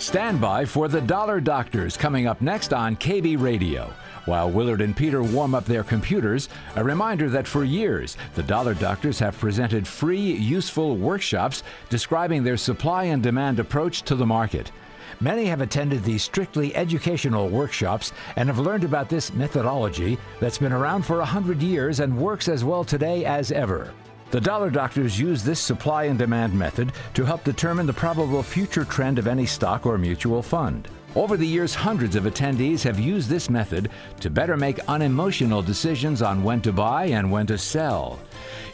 Stand by for the Dollar Doctors coming up next on KB Radio. While Willard and Peter warm up their computers, a reminder that for years, the Dollar Doctors have presented free, useful workshops describing their supply and demand approach to the market. Many have attended these strictly educational workshops and have learned about this methodology that's been around for a hundred years and works as well today as ever. The dollar doctors use this supply and demand method to help determine the probable future trend of any stock or mutual fund. Over the years, hundreds of attendees have used this method to better make unemotional decisions on when to buy and when to sell.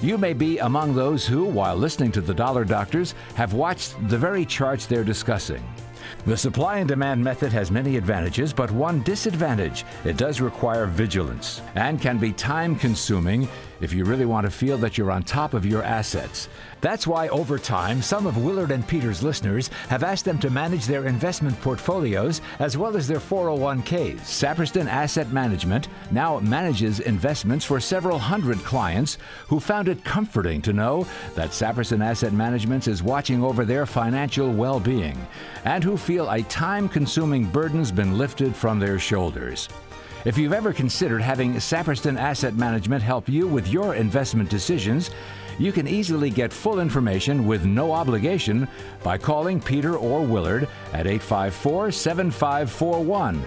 You may be among those who, while listening to the Dollar Doctors, have watched the very charts they're discussing. The supply and demand method has many advantages, but one disadvantage it does require vigilance and can be time consuming if you really want to feel that you're on top of your assets. That's why over time, some of Willard and Peter's listeners have asked them to manage their investment portfolios as well as their 401ks. Saperston Asset Management now manages investments for several hundred clients who found it comforting to know that Saperston Asset Management is watching over their financial well being and who feel a time consuming burden's been lifted from their shoulders. If you've ever considered having Saperston Asset Management help you with your investment decisions, you can easily get full information with no obligation by calling Peter or Willard at 854 7541.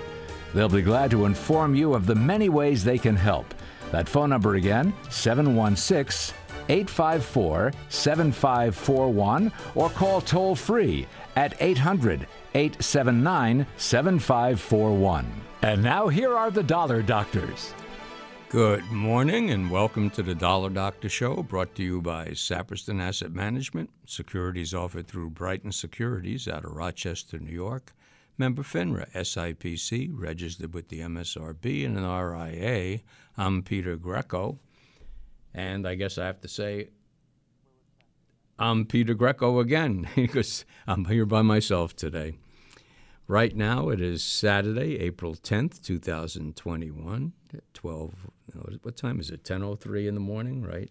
They'll be glad to inform you of the many ways they can help. That phone number again, 716 854 7541, or call toll free at 800 879 7541. And now here are the Dollar Doctors. Good morning and welcome to the Dollar Doctor Show, brought to you by Saperston Asset Management. Securities offered through Brighton Securities out of Rochester, New York. Member FINRA, SIPC, registered with the MSRB and an RIA. I'm Peter Greco. And I guess I have to say, I'm Peter Greco again, because I'm here by myself today. Right now, it is Saturday, April 10th, 2021, 12, what time is it? 10.03 in the morning, right?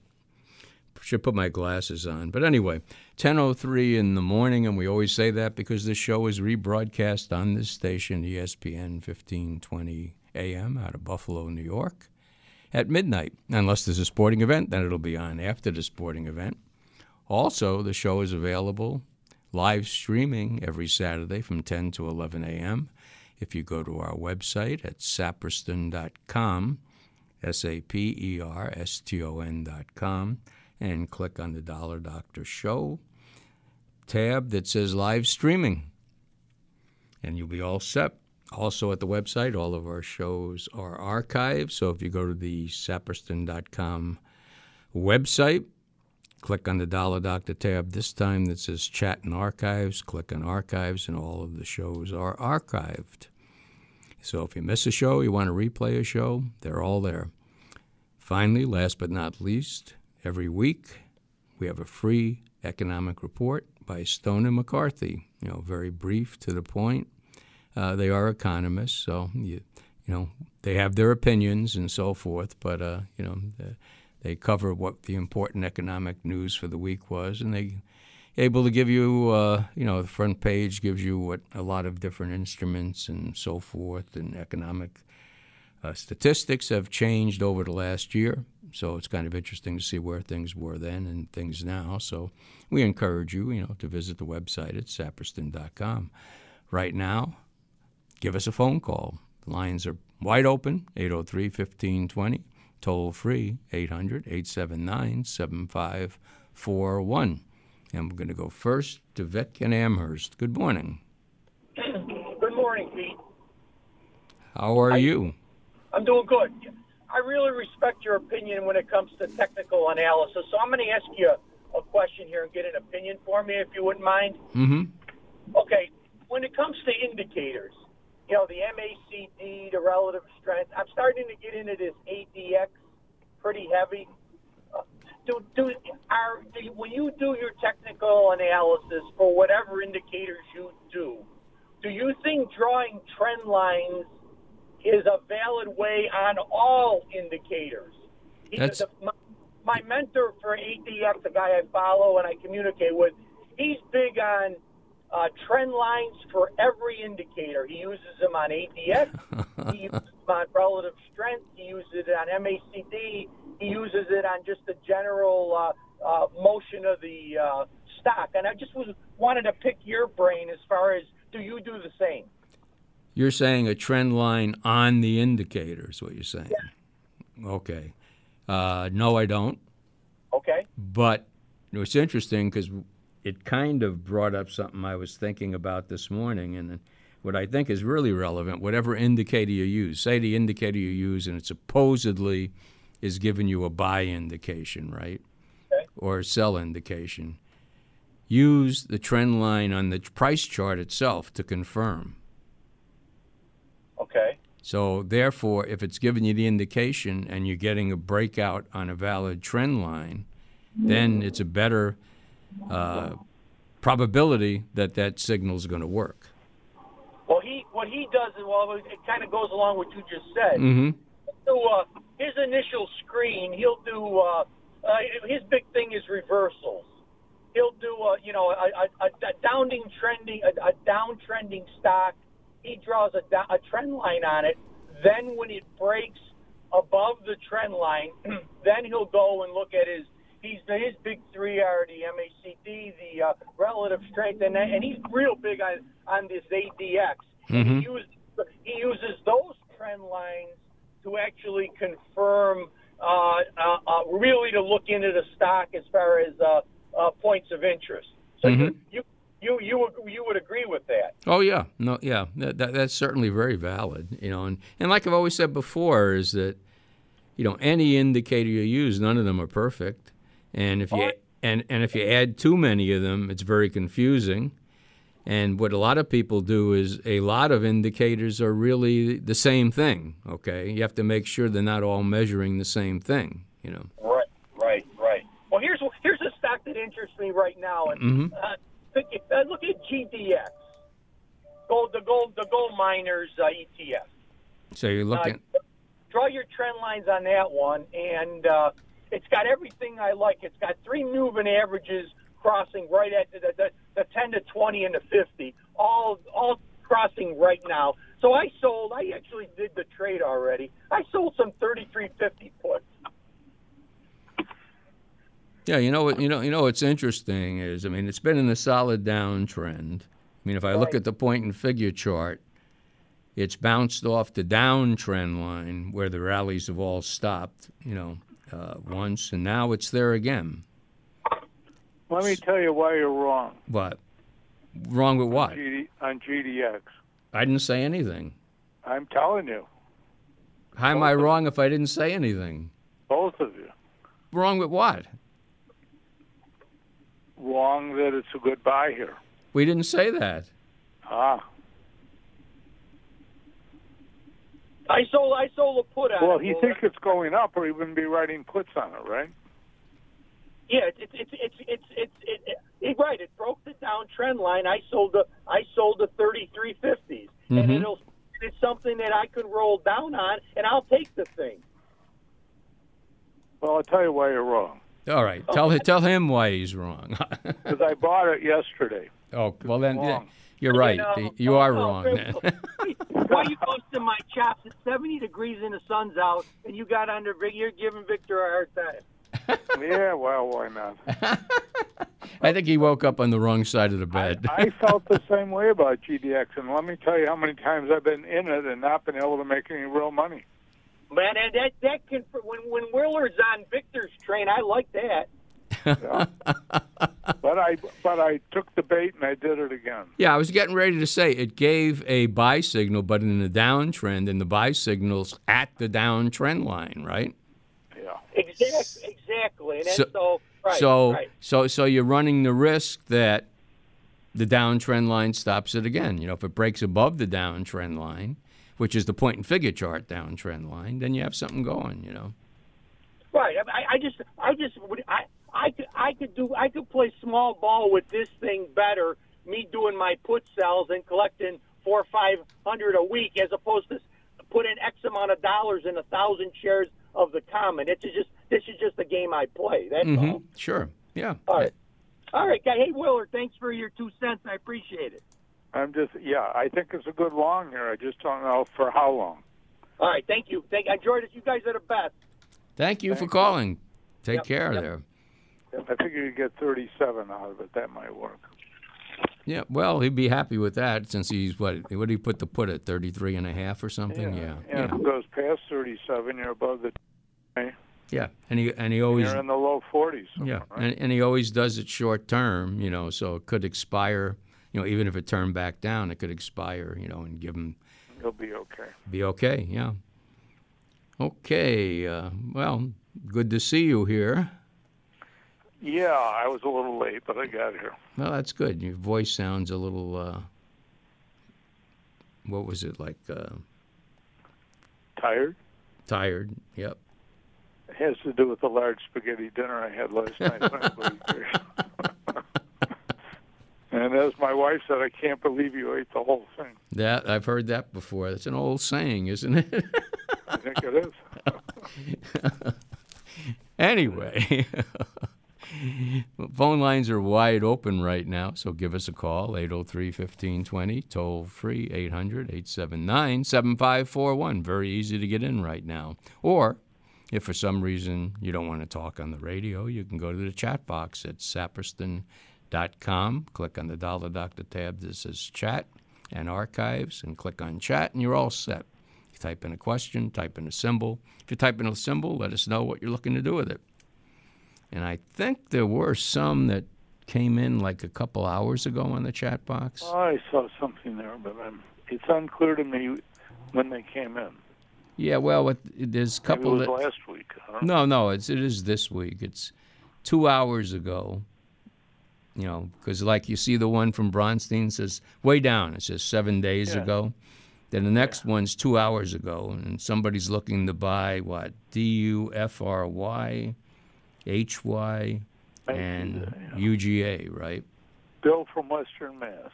Should put my glasses on. But anyway, 10.03 in the morning, and we always say that because this show is rebroadcast on this station, ESPN 1520 AM out of Buffalo, New York, at midnight. Unless there's a sporting event, then it'll be on after the sporting event. Also, the show is available live streaming every Saturday from 10 to 11 a.m. If you go to our website at saperston.com, S A P E R S T O N.com, and click on the Dollar Doctor Show tab that says live streaming. And you'll be all set. Also at the website, all of our shows are archived. So if you go to the saperston.com website, Click on the Dollar Doctor tab this time that says Chat and Archives. Click on Archives, and all of the shows are archived. So if you miss a show, you want to replay a show, they're all there. Finally, last but not least, every week we have a free economic report by Stone and McCarthy. You know, very brief to the point. Uh, they are economists, so you, you know they have their opinions and so forth. But uh, you know, they cover what the important economic news for the week was, and they able to give you, uh, you know, the front page gives you what a lot of different instruments and so forth, and economic uh, statistics have changed over the last year. So it's kind of interesting to see where things were then and things now. So we encourage you, you know, to visit the website at saperston.com. Right now, give us a phone call. The lines are wide open, 803 1520 toll free 800 879 7541. And we're going to go first to Vic and Amherst. Good morning. Good morning, Pete. How are I, you? I'm doing good. I really respect your opinion when it comes to technical analysis. So I'm going to ask you a question here and get an opinion for me, if you wouldn't mind. Mm-hmm. Okay. When it comes to indicators, you know, the MACD, the relative strength. I'm starting to get into this ADX pretty heavy. Uh, do, do, are, do, when you do your technical analysis for whatever indicators you do, do you think drawing trend lines is a valid way on all indicators? That's... My, my mentor for ADX, the guy I follow and I communicate with, he's big on uh, trend lines for every indicator. He uses them on ADX. he uses them on relative strength. He uses it on MACD. He uses it on just the general uh, uh, motion of the uh, stock. And I just was wanted to pick your brain as far as do you do the same? You're saying a trend line on the indicator is what you're saying. Yeah. Okay. Uh, no, I don't. Okay. But it's interesting because it kind of brought up something I was thinking about this morning, and what I think is really relevant. Whatever indicator you use, say the indicator you use, and it supposedly is giving you a buy indication, right, okay. or a sell indication. Use the trend line on the price chart itself to confirm. Okay. So, therefore, if it's giving you the indication and you're getting a breakout on a valid trend line, then mm-hmm. it's a better uh, probability that that signal is going to work. Well, he what he does is well, it kind of goes along with what you just said. Mm-hmm. So uh, his initial screen, he'll do. Uh, uh, his big thing is reversals. He'll do, uh, you know, a, a, a downing trending, a, a downtrending stock. He draws a, a trend line on it. Then when it breaks above the trend line, then he'll go and look at his he's his big three are the MACD, the uh, relative strength, and and he's real big on on this ADX. Mm-hmm. He uses he uses those trend lines to actually confirm, uh, uh, uh, really to look into the stock as far as uh, uh, points of interest. So mm-hmm. you, you you you you would agree with that? Oh yeah, no, yeah, that, that, that's certainly very valid. You know, and and like I've always said before, is that you know any indicator you use, none of them are perfect, and if you and and if you add too many of them, it's very confusing. And what a lot of people do is a lot of indicators are really the same thing. Okay, you have to make sure they're not all measuring the same thing. You know. Right, right, right. Well, here's here's a stock that interests me right now, and mm-hmm. uh, look at GDX, gold the gold the gold miners uh, ETF. So you're looking. Uh, draw your trend lines on that one, and uh, it's got everything I like. It's got three moving averages crossing right at the, the, the 10 to 20 and the 50, all all crossing right now. So I sold. I actually did the trade already. I sold some 3350 puts. Yeah, you know what you know you know what's interesting is I mean it's been in a solid downtrend. I mean if I look at the point and figure chart, it's bounced off the downtrend line where the rallies have all stopped, you know, uh, once, and now it's there again. Let me tell you why you're wrong. What? wrong with what? GD, on GDX. I didn't say anything. I'm telling you, How am I wrong if I didn't say anything? both of you, Wrong with what? wrong that it's a good buy here. We didn't say that. Ah, I sold. I sold a put on. well, it. he thinks it's going up, or he wouldn't be writing puts on it, right? Yeah, it's it's it's it's it's it's it, it, it, right. It broke the downtrend line. I sold the I sold the thirty three fifties, and Mhm. it'll it's something that I could roll down on, and I'll take the thing. Well, I'll tell you why you're wrong. All right, tell tell him why he's wrong. Because I bought it yesterday. oh well, then yeah, Wrong. You're right. You know, You are oh, wrong. no, Then. Why you posting my chops? It's seventy degrees and the sun's out, and you got under. You're giving Victor a hard time. yeah, well, why not? I think he woke up on the wrong side of the bed. I felt the same way about GDX, and let me tell you how many times I've been in it and not been able to make any real money. Man, and that that can when when Willer's on Victor's train, I like that. Yeah. but I but I took the bait and I did it again. yeah, I was getting ready to say it gave a buy signal, but in the downtrend, and the buy signal's at the downtrend line, right? Yeah. Exactly, exactly. And So- so, right, so, right. so, so you're running the risk that the downtrend line stops it again. You know, if it breaks above the downtrend line, which is the point and figure chart downtrend line, then you have something going. You know. Right. I, I- I just, I just, would, I, I could, I could do, I could play small ball with this thing better. Me doing my put sells and collecting four or five hundred a week, as opposed to putting X amount of dollars in a thousand shares of the common. It's just, this is just a game I play. That's hmm all. Sure. Yeah. All right. All right, guy. Hey, Willard, thanks for your two cents. I appreciate it. I'm just, yeah, I think it's a good long here. I just don't know for how long. All right, thank you. Thank. I enjoyed it. You guys are the best. Thank you for calling. Take Yep, care yep. there. I figure you get 37 out of it. That might work. Yeah, well, he'd be happy with that since he's what? What did he put the put at 33 and a half or something? Yeah. And if it goes past 37, you're above the. Yeah. And he and he always You're in the low 40s. Yeah, right? and, and he always does it short term, you know, so it could expire, you know, even if it turned back down, it could expire, you know, and give him He'll be okay. be okay. Yeah. Okay. Uh, well, good to see you here. Yeah, I was a little late, but I got here. Well, that's good. Your voice sounds a little. Uh, what was it like? Uh, Tired? tired. Yep. It has to do with the large spaghetti dinner I had last night. when I was here. and as my wife said, I can't believe you ate the whole thing. That I've heard that before. That's an old saying, isn't it? I think it is. Anyway, phone lines are wide open right now, so give us a call 803 1520, toll free 800 879 7541. Very easy to get in right now. Or if for some reason you don't want to talk on the radio, you can go to the chat box at saperston.com, click on the Dollar Doctor tab that says chat and archives, and click on chat, and you're all set. You type in a question, type in a symbol. If you type in a symbol, let us know what you're looking to do with it. And I think there were some that came in like a couple hours ago on the chat box. Oh, I saw something there, but I'm, it's unclear to me when they came in. Yeah, well, there's a Maybe couple it was that. last week. No, no, it's it is this week. It's two hours ago. You know, because like you see the one from Bronstein says way down. It says seven days Yeah. ago. Then the next one's two hours ago, and somebody's looking to buy what D U F R Y, H Y, I see and. UGA, right? Bill from Western Mass.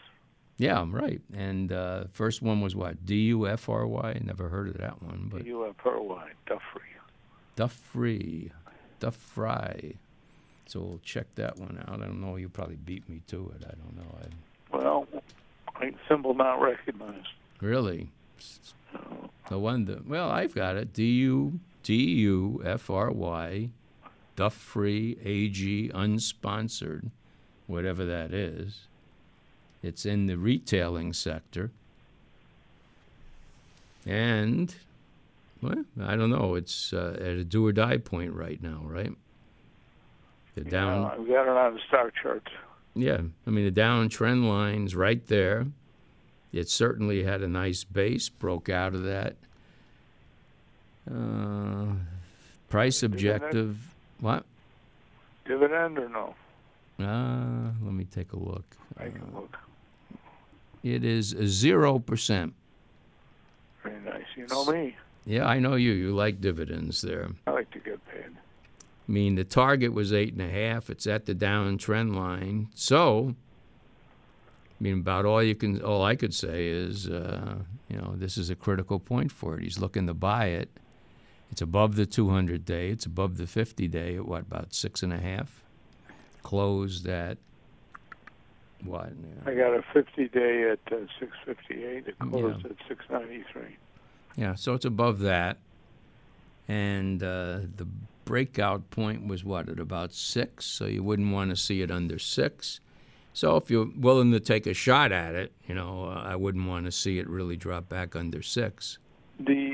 Yeah, I'm right. And uh, first one was what D U F R Y. Never heard of that one, but U-F-R-Y, Dufry. Dufry, Dufry. So we'll check that one out. I don't know. You probably beat me to it. I don't know. I, Well, I symbol not recognized. really, no wonder. Well, I've got it. D U D U F R Y, Dufry A G unsponsored, whatever that is. It's in the retailing sector. And, well, I don't know. It's uh, at a do or die point right now, right? Down. Yeah, I've got it on the stock charts. Yeah, I mean the downtrend line's right there. It certainly had a nice base, broke out of that. Uh, price objective. What? Dividend or no? Uh, let me take a look. I can look. It is zero percent. Very nice. You know me. Yeah, I know you. You like dividends there. I like to get paid. I mean, the target was eight and a half. It's at the downtrend line. So, I mean, about all you can, all I could say is, uh, you know, this is a critical point for it. He's looking to buy it. It's above the 200 day. It's above the 50 day at what about six and a half? Closed at what? I got a 50 day at uh, 658. It closed Yeah. at 693. Yeah, so it's above that. And uh, the breakout point was what, at about six? So you wouldn't want to see it under six. So if you're willing to take a shot at it, you know, uh, I wouldn't want to see it really drop back under six. The the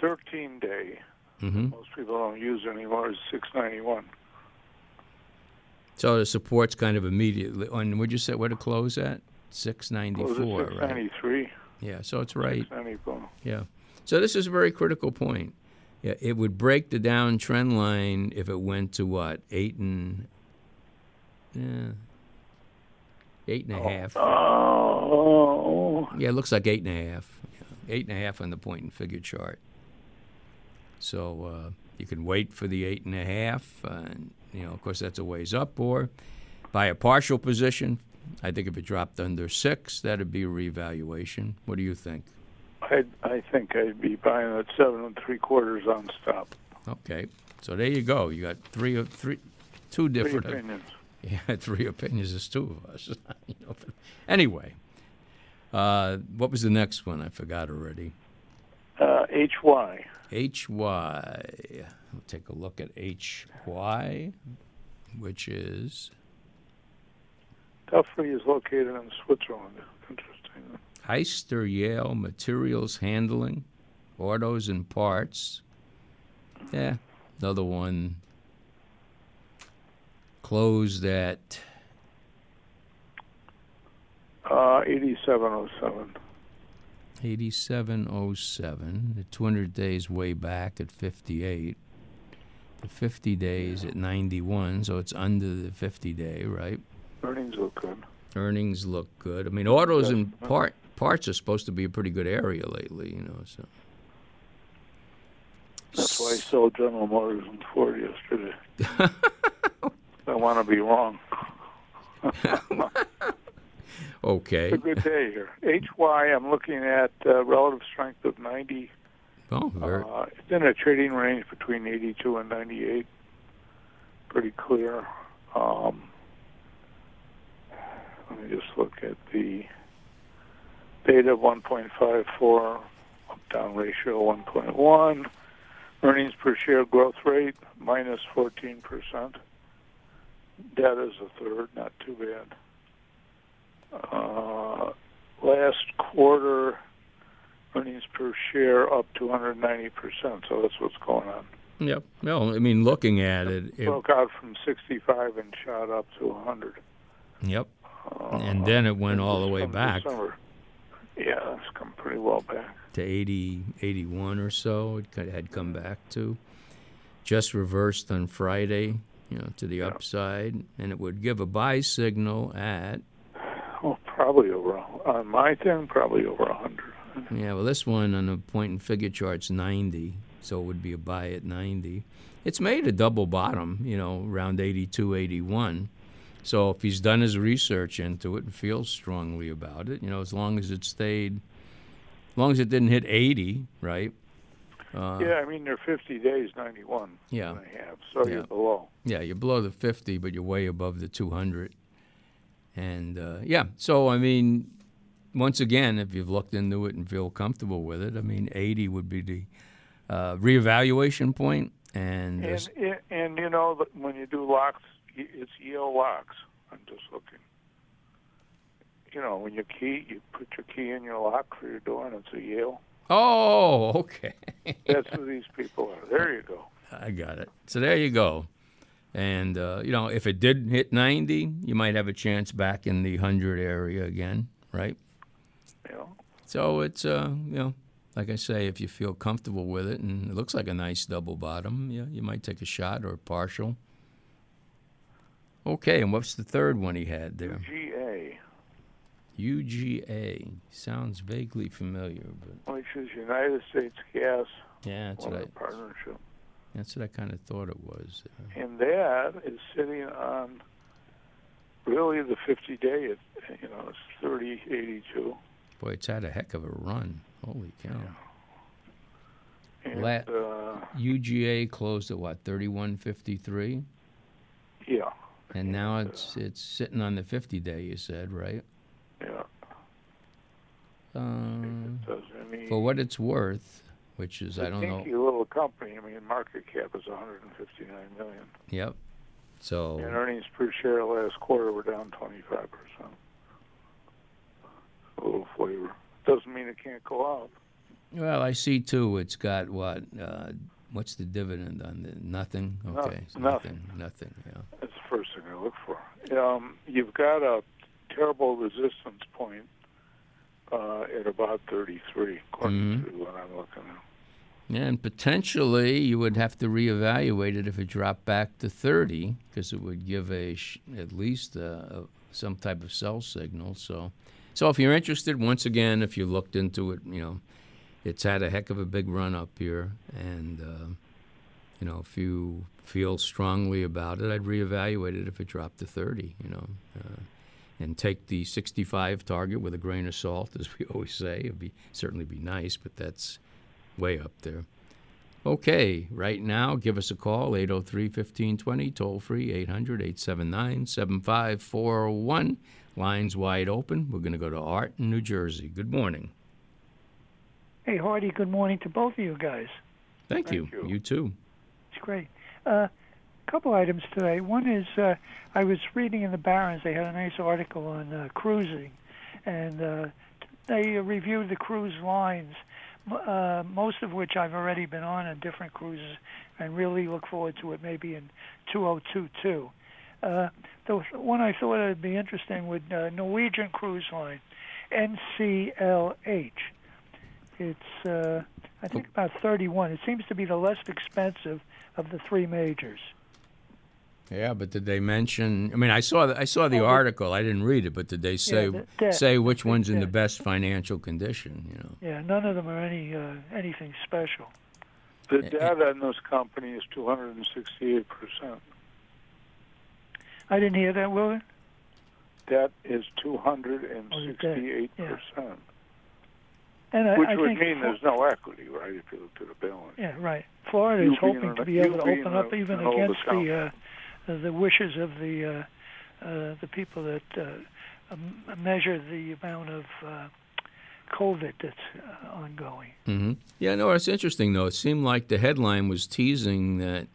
13 day hmm most people don't use anymore is 691. So the support's kind of immediately. And would you say where to close at? Six ninety Closed at four, right? 693. Yeah, so it's right. 694. Yeah. So this is a very critical point. Yeah, it would break the downtrend line if it went to what eight and yeah, eight and a half. Oh, Yeah, it looks like eight and a half. Yeah, eight and a half on the point and figure chart. So uh, you can wait for the eight and a half, uh, and you know, of course, that's a ways up, or buy a partial position. I think if it dropped under six, that'd be a revaluation. What do you think? I I think I'd be buying at seven and three quarters on stop. Okay, so there you go. You got three, three, two Three different, opinions. Yeah, three opinions. There's two of us. you know, anyway, uh, what was the next one? I forgot already. Uh, HY. HY. We'll take a look at HY, which is Dufry is located in Switzerland. Interesting. Hyster-Yale Materials Handling, Autos and Parts. Yeah, another one closed at Uh, 8707. 8707. The 200 days way back at 58. The 50 days at 91, so it's under the 50 day, right? Earnings look good. Earnings look good. I mean, autos and part parts are supposed to be a pretty good area lately, you know. So That's why I sold General Motors and Ford yesterday. I want to be wrong. okay. It's a good day here. HY, I'm looking at uh, relative strength of 90. Oh, very, Uh, it's in a trading range between 82 and 98. Pretty clear. Um, let me just look at the beta 1.54, up down ratio 1.1, earnings per share growth rate minus 14%. Debt is a third, not too bad. Uh, last quarter, earnings per share up 290%, so that's what's going on. Yep. Well, I mean, looking at it, it Broke out from 65 and shot up to 100. yep. Uh, And then it went all the way back December. Yeah, it's come pretty well back. to 80, 81 or so. It had come back to. Just reversed on Friday, you know, to the upside, and it would give a buy signal at Oh, probably over on my thing, probably over 100. Yeah, well, this one on the point and figure chart's 90, so it would be a buy at 90. It's made a double bottom, you know, around 82, 81. So if he's done his research into it and feels strongly about it, you know, as long as it stayed, as long as it didn't hit 80, right? Uh, yeah, I mean, they're 50 days, 91 Yeah. and a half, so Yeah. you're below. Yeah, you're below the 50, but you're way above the 200. And uh, yeah, so I mean, once again, if you've looked into it and feel comfortable with it, I mean, 80 would be the uh, reevaluation point. And, uh, And, and you know, when you do locks, it's Yale locks. I'm just looking. You know, when you key, you put your key in your lock for your door, and it's a Yale. oh, okay. That's who these people are. There you go. I got it. So there you go. And uh, you know, if it did hit 90, you might have a chance back in the 100 area again, right? Know, So it's uh, you know, like I say, if you feel comfortable with it and it looks like a nice double bottom, yeah, you might take a shot or a partial. Okay, and what's the third one he had there? GA, UGA sounds vaguely familiar, but which is United States Gas yeah, that's right. Partnership, that's what I kind of thought it was. Uh, and that is sitting on really the 50-day. At, you know, it's 3082. boy, it's had a heck of a run. Holy cow! And, La- uh, UGA closed at what 31.53, yeah, and now it's it's sitting on the 50 day. You said right? yeah. Um, for what it's worth, which is I don't know. dinky little company. I mean, market cap is 159 million, Yep. So and earnings per share last quarter were down 25 percent. A little flavor doesn't mean it can't go up. well, I see too. It's got what? Uh, what's the dividend on the nothing? Okay, so nothing. nothing. Nothing. Yeah. That's the first thing I look for. Um, you've got a terrible resistance point uh, at about 33, according Mhm. to what I'm looking at. And potentially, you would have to reevaluate it if it dropped back to 30, because it would give a at least uh some type of sell signal. So, so if you're interested, once again, if you looked into it, you know, it's had a heck of a big run up here, and uh, you know, if you feel strongly about it, I'd reevaluate it if it dropped to 30. You know. Uh, and take the 65 target with a grain of salt, as we always say. It'd be certainly be nice, but that's way up there. Okay, right now, give us a call, 803 1520, toll free, 800 879 7541. Lines wide open. We're going to go to Art in New Jersey. Good morning. Hey, Hardy, good morning to both of you guys. Thank, Thank you. you. You too. It's great. A uh, couple items today. One is uh, I was reading in the Barron's, they had a nice article on uh, cruising, and uh, they reviewed the cruise lines, uh, most of which I've already been on on different cruises, and really look forward to it maybe in 2022. Uh, the one I thought would be interesting would uh, Norwegian Cruise Line, NCLH. It's uh, I think about 31. It seems to be the less expensive of the three majors. Yeah, but did they mention? I mean, I saw the, I saw the Oh, article. I didn't read it, but did they say the debt. say which The one's in the best financial condition? You know. Yeah, none of them are any uh, anything special. The data in this company is 268%. I didn't hear that, Willie. That is Oh, 268%. And I, Which I would mean Flo- there's no equity, right, if you look at the balance. yeah, right. Florida You is hoping an- to be able to being open up a- even against the uh, the wishes of the uh, uh, the people that uh, um, measure the amount of uh, COVID that's uh, ongoing. hmm Yeah, no, it's interesting though. It seemed like the headline was teasing that.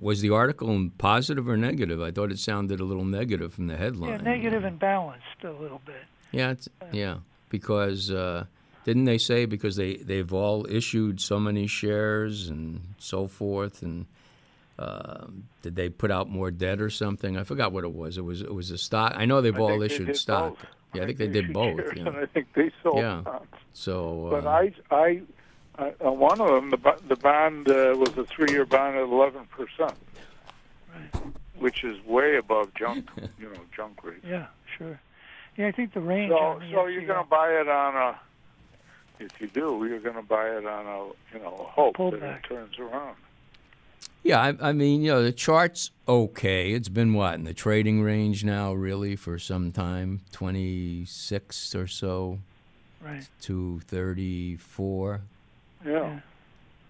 Was the article positive or negative? I thought it sounded a little negative from the headline. Yeah, negative and balanced a little bit. Yeah, it's, yeah, because uh, didn't they say because they they've all issued so many shares and so forth, and um did they put out more debt or something? I forgot what it was. It was it was a stock. I know they've I all think they issued stock. both. Yeah, I think they did both. shares, Yeah. And I think they sold Yeah. bonds. So, But uh, I, I, I, on one of them, the, the bond uh, was a three-year bond at 11 percent, which is way above junk, you know, junk rate. Yeah, sure. Yeah, I think the range. So, the so you're going to buy it on a. If you do, you're going to buy it on a, you know, hope that it turns around. Yeah, I, I mean, you know, the chart's okay. It's been what in the trading range now, really, for some time, twenty six or so Right. to thirty four. Yeah.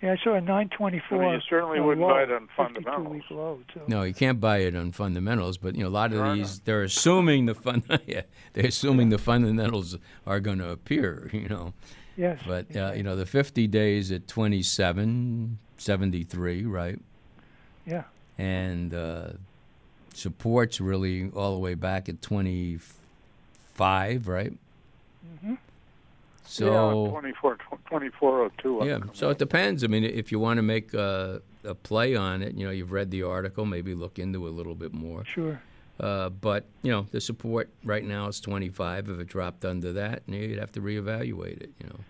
Yeah, I saw a 924. I mean, you certainly wouldn't low, buy it on fundamentals. low too. No, you can't buy it on fundamentals, but you know a lot of Sure these they're assuming the fun yeah, they're assuming the fundamentals are going to appear, you know. Yes. But uh, you know the 50 days at 27 73, right? Yeah. And uh, supports really all the way back at 25, right? hmm So yeah, 24, 2402. Yeah, so it depends. I mean, if you want to make a, a play on it, you know, you've read the article, maybe look into it a little bit more. Sure. Uh, but you know, the support right now is 25. If it dropped under that, you know, you'd have to reevaluate it. You know,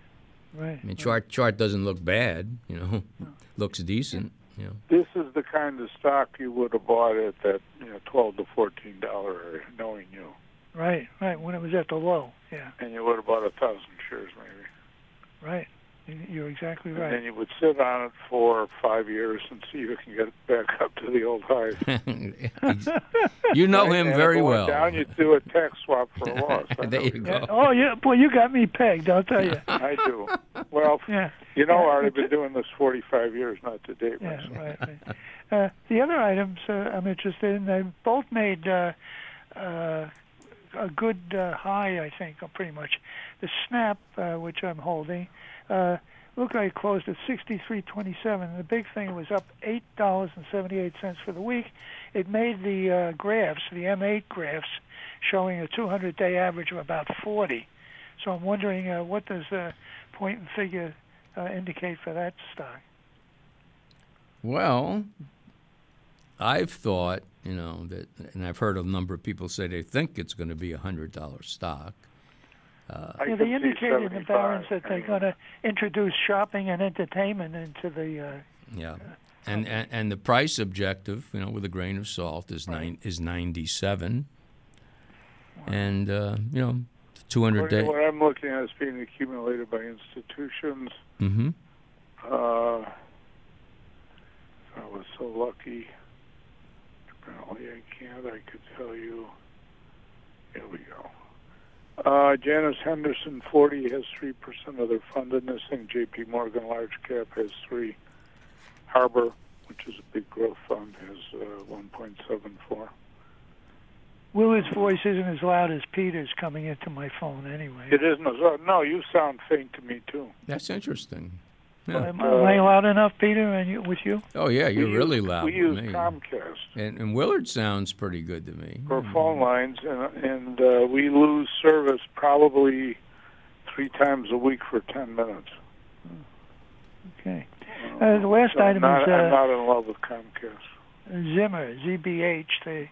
Right. I mean, chart chart doesn't look bad. You know, looks decent. You know, This is the kind of stock you would have bought at that, you know, 12 to 14 dollar area, knowing you, Right. Right. When it was at the low. Yeah. and you would have bought a thousand shares maybe. Right. You- You're exactly right. And then you would sit on it for five years and see if you can get it back up to the old highs. you know him And very well. Down, you do a tax swap for a loss. There know you Yeah. go. Oh, yeah. Boy, you got me pegged. I'll tell you. I do. Well, Yeah. you know, Yeah, Art, I've been doing this 45 years, not to date Yeah, right. right. Uh, the other items uh, I'm interested in, they both made uh, uh, a good uh, high, I think, uh, pretty much. The Snap, uh, which I'm holding, uh, looked it closed at 63.27. The big thing was up $8.78 for the week. It made the uh, graphs, the M8 graphs, showing a 200-day average of about 40. So I'm wondering uh, what does uh, point and figure uh, indicate for that stock? Well, I've thought, you know, that, and I've heard a number of people say they think it's going to be a hundred dollar stock. I Yeah, they indicated in the 75 Barron's that they're going to introduce shopping and entertainment into the. Uh, Yeah, and, and and the price objective, you know, with a grain of salt, is nine is ninety seven, and uh, you know, two hundred According day. to What I'm looking at is being accumulated by institutions. Mm-hmm. Uh, I was so lucky. Apparently, I can't. I could tell you. Here we go. Uh, Janus Henderson 40 has 3% of their fund in this thing. JP Morgan Large Cap has 3. Harbor, which is a big growth fund, has uh, 1.74. Willard's voice isn't as loud as Peter's coming into my phone anyway. It isn't as loud. No, you sound faint to me too. That's interesting. Well, Yeah. am, am I loud enough, Peter, and you, with you? Oh yeah, you're we really use, loud. We use me. Comcast And, and Willard sounds pretty good to me. for phone lines, and, and uh, we lose service probably three times a week for 10 minutes. Okay. Uh, the last So item not, is I'm uh, not in love with Comcast. Zimmer, ZBH, the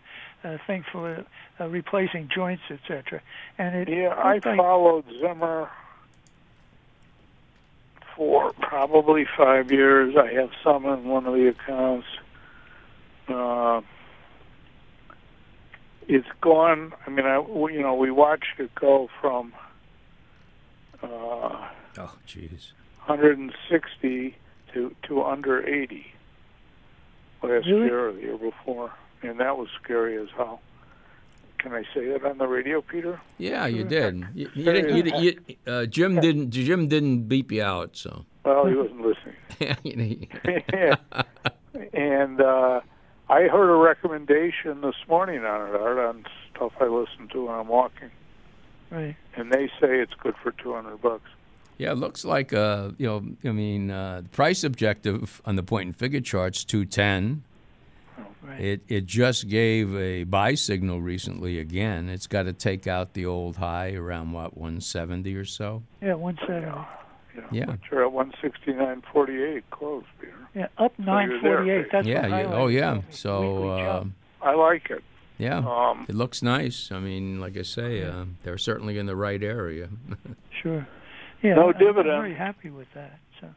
uh, thing for uh, replacing joints, etc. And it Yeah, I like- followed Zimmer for probably five years. I have some in one of the accounts. Uh, it's gone. I mean, I we- you know we watched it go from uh, Oh, jeez. 160 to to under 80 last Really? year or the year before, and that was scary as hell. Can I say that on the radio, Peter? Yeah, you did. You, you didn't. You, you, uh, Jim didn't. Jim didn't beep you out. So. Well, he wasn't listening. Yeah. And uh, I heard a recommendation this morning on it, Art, on stuff I listen to when I'm walking, right. and they say it's good for 200 bucks. Yeah, it looks like uh, you know. I mean, uh, the price objective on the point and figure chart's two ten. Right. It it just gave a buy signal recently again. It's got to take out the old high around what one seventy or so. Yeah, one seventy. You know, Yeah. Which are at 169.48 close, Peter. Yeah, up nine you're forty eight. That's yeah. what You, highlighted oh yeah. So uh. I like it. yeah, Um, it looks nice. I mean, like I say, uh, they're certainly in the right area. sure. Yeah, No I'm- dividend. I'm very happy with that. So.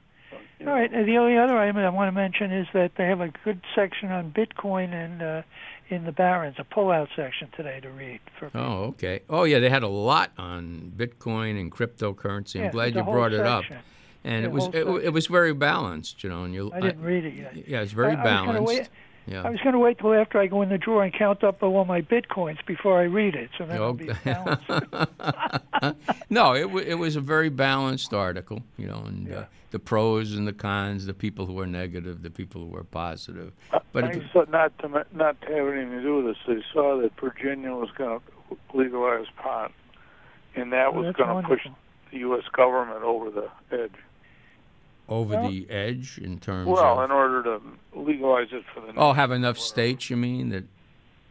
All right. and The only other item I want to mention is that they have a good section on Bitcoin and uh, in the Barron's, a pullout section today to read for Oh, okay. Oh, yeah, they had a lot on Bitcoin and cryptocurrency. I'm Yeah, glad you brought it up. section. And The it was it, it was very balanced, you know. And you, I didn't read it yet. Yeah, it's very I balanced. Wait- yeah. I was going to wait till after I go in the drawer and count up all my bitcoins before I read it, so then it'll be balanced. no, it wa it was a very balanced article, you know, and uh, the pros and the cons, the people who were negative, the people who were positive. But I it, saw not to not to have anything to do with this. They saw that Virginia was going to legalize pot, and that Oh, was going to push the U.S. government over the edge. Over well- the edge in terms of Well, of in order to legalize it for the oh, have enough states, you mean that?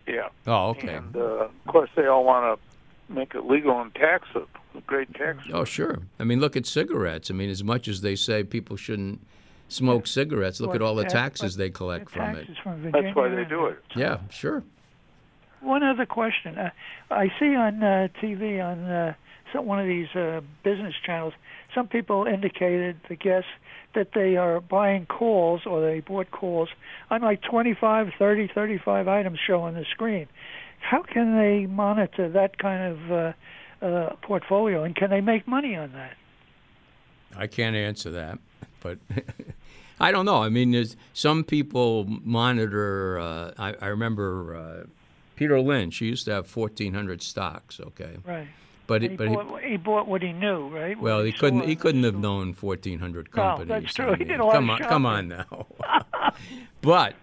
yeah. Oh, okay. And uh, of course, they all want to make it legal and tax it. Great tax. Oh, sure. I mean, look at cigarettes. I mean, as much as they say people shouldn't smoke cigarettes, look What at all the taxes what they collect from it. Taxes from Virginia. That's why they do it. Yeah, sure. One other question. Uh, I see on uh, TV on uh, some, one of these uh, business channels, some people indicated, the guess, that they are buying calls or they bought calls on like 25, 30, 35 items show on the screen. How can they monitor that kind of uh, uh, portfolio and can they make money on that? I can't answer that, but I don't know. I mean, there's some people monitor. Uh, I, I remember uh, Peter Lynch. He used to have 1,400 stocks. Okay, Right. But He but bought, he bought what he knew, right? Well, he couldn't. He couldn't have known 1,400 No, companies. that's true. I He did a lot come on, come on now. but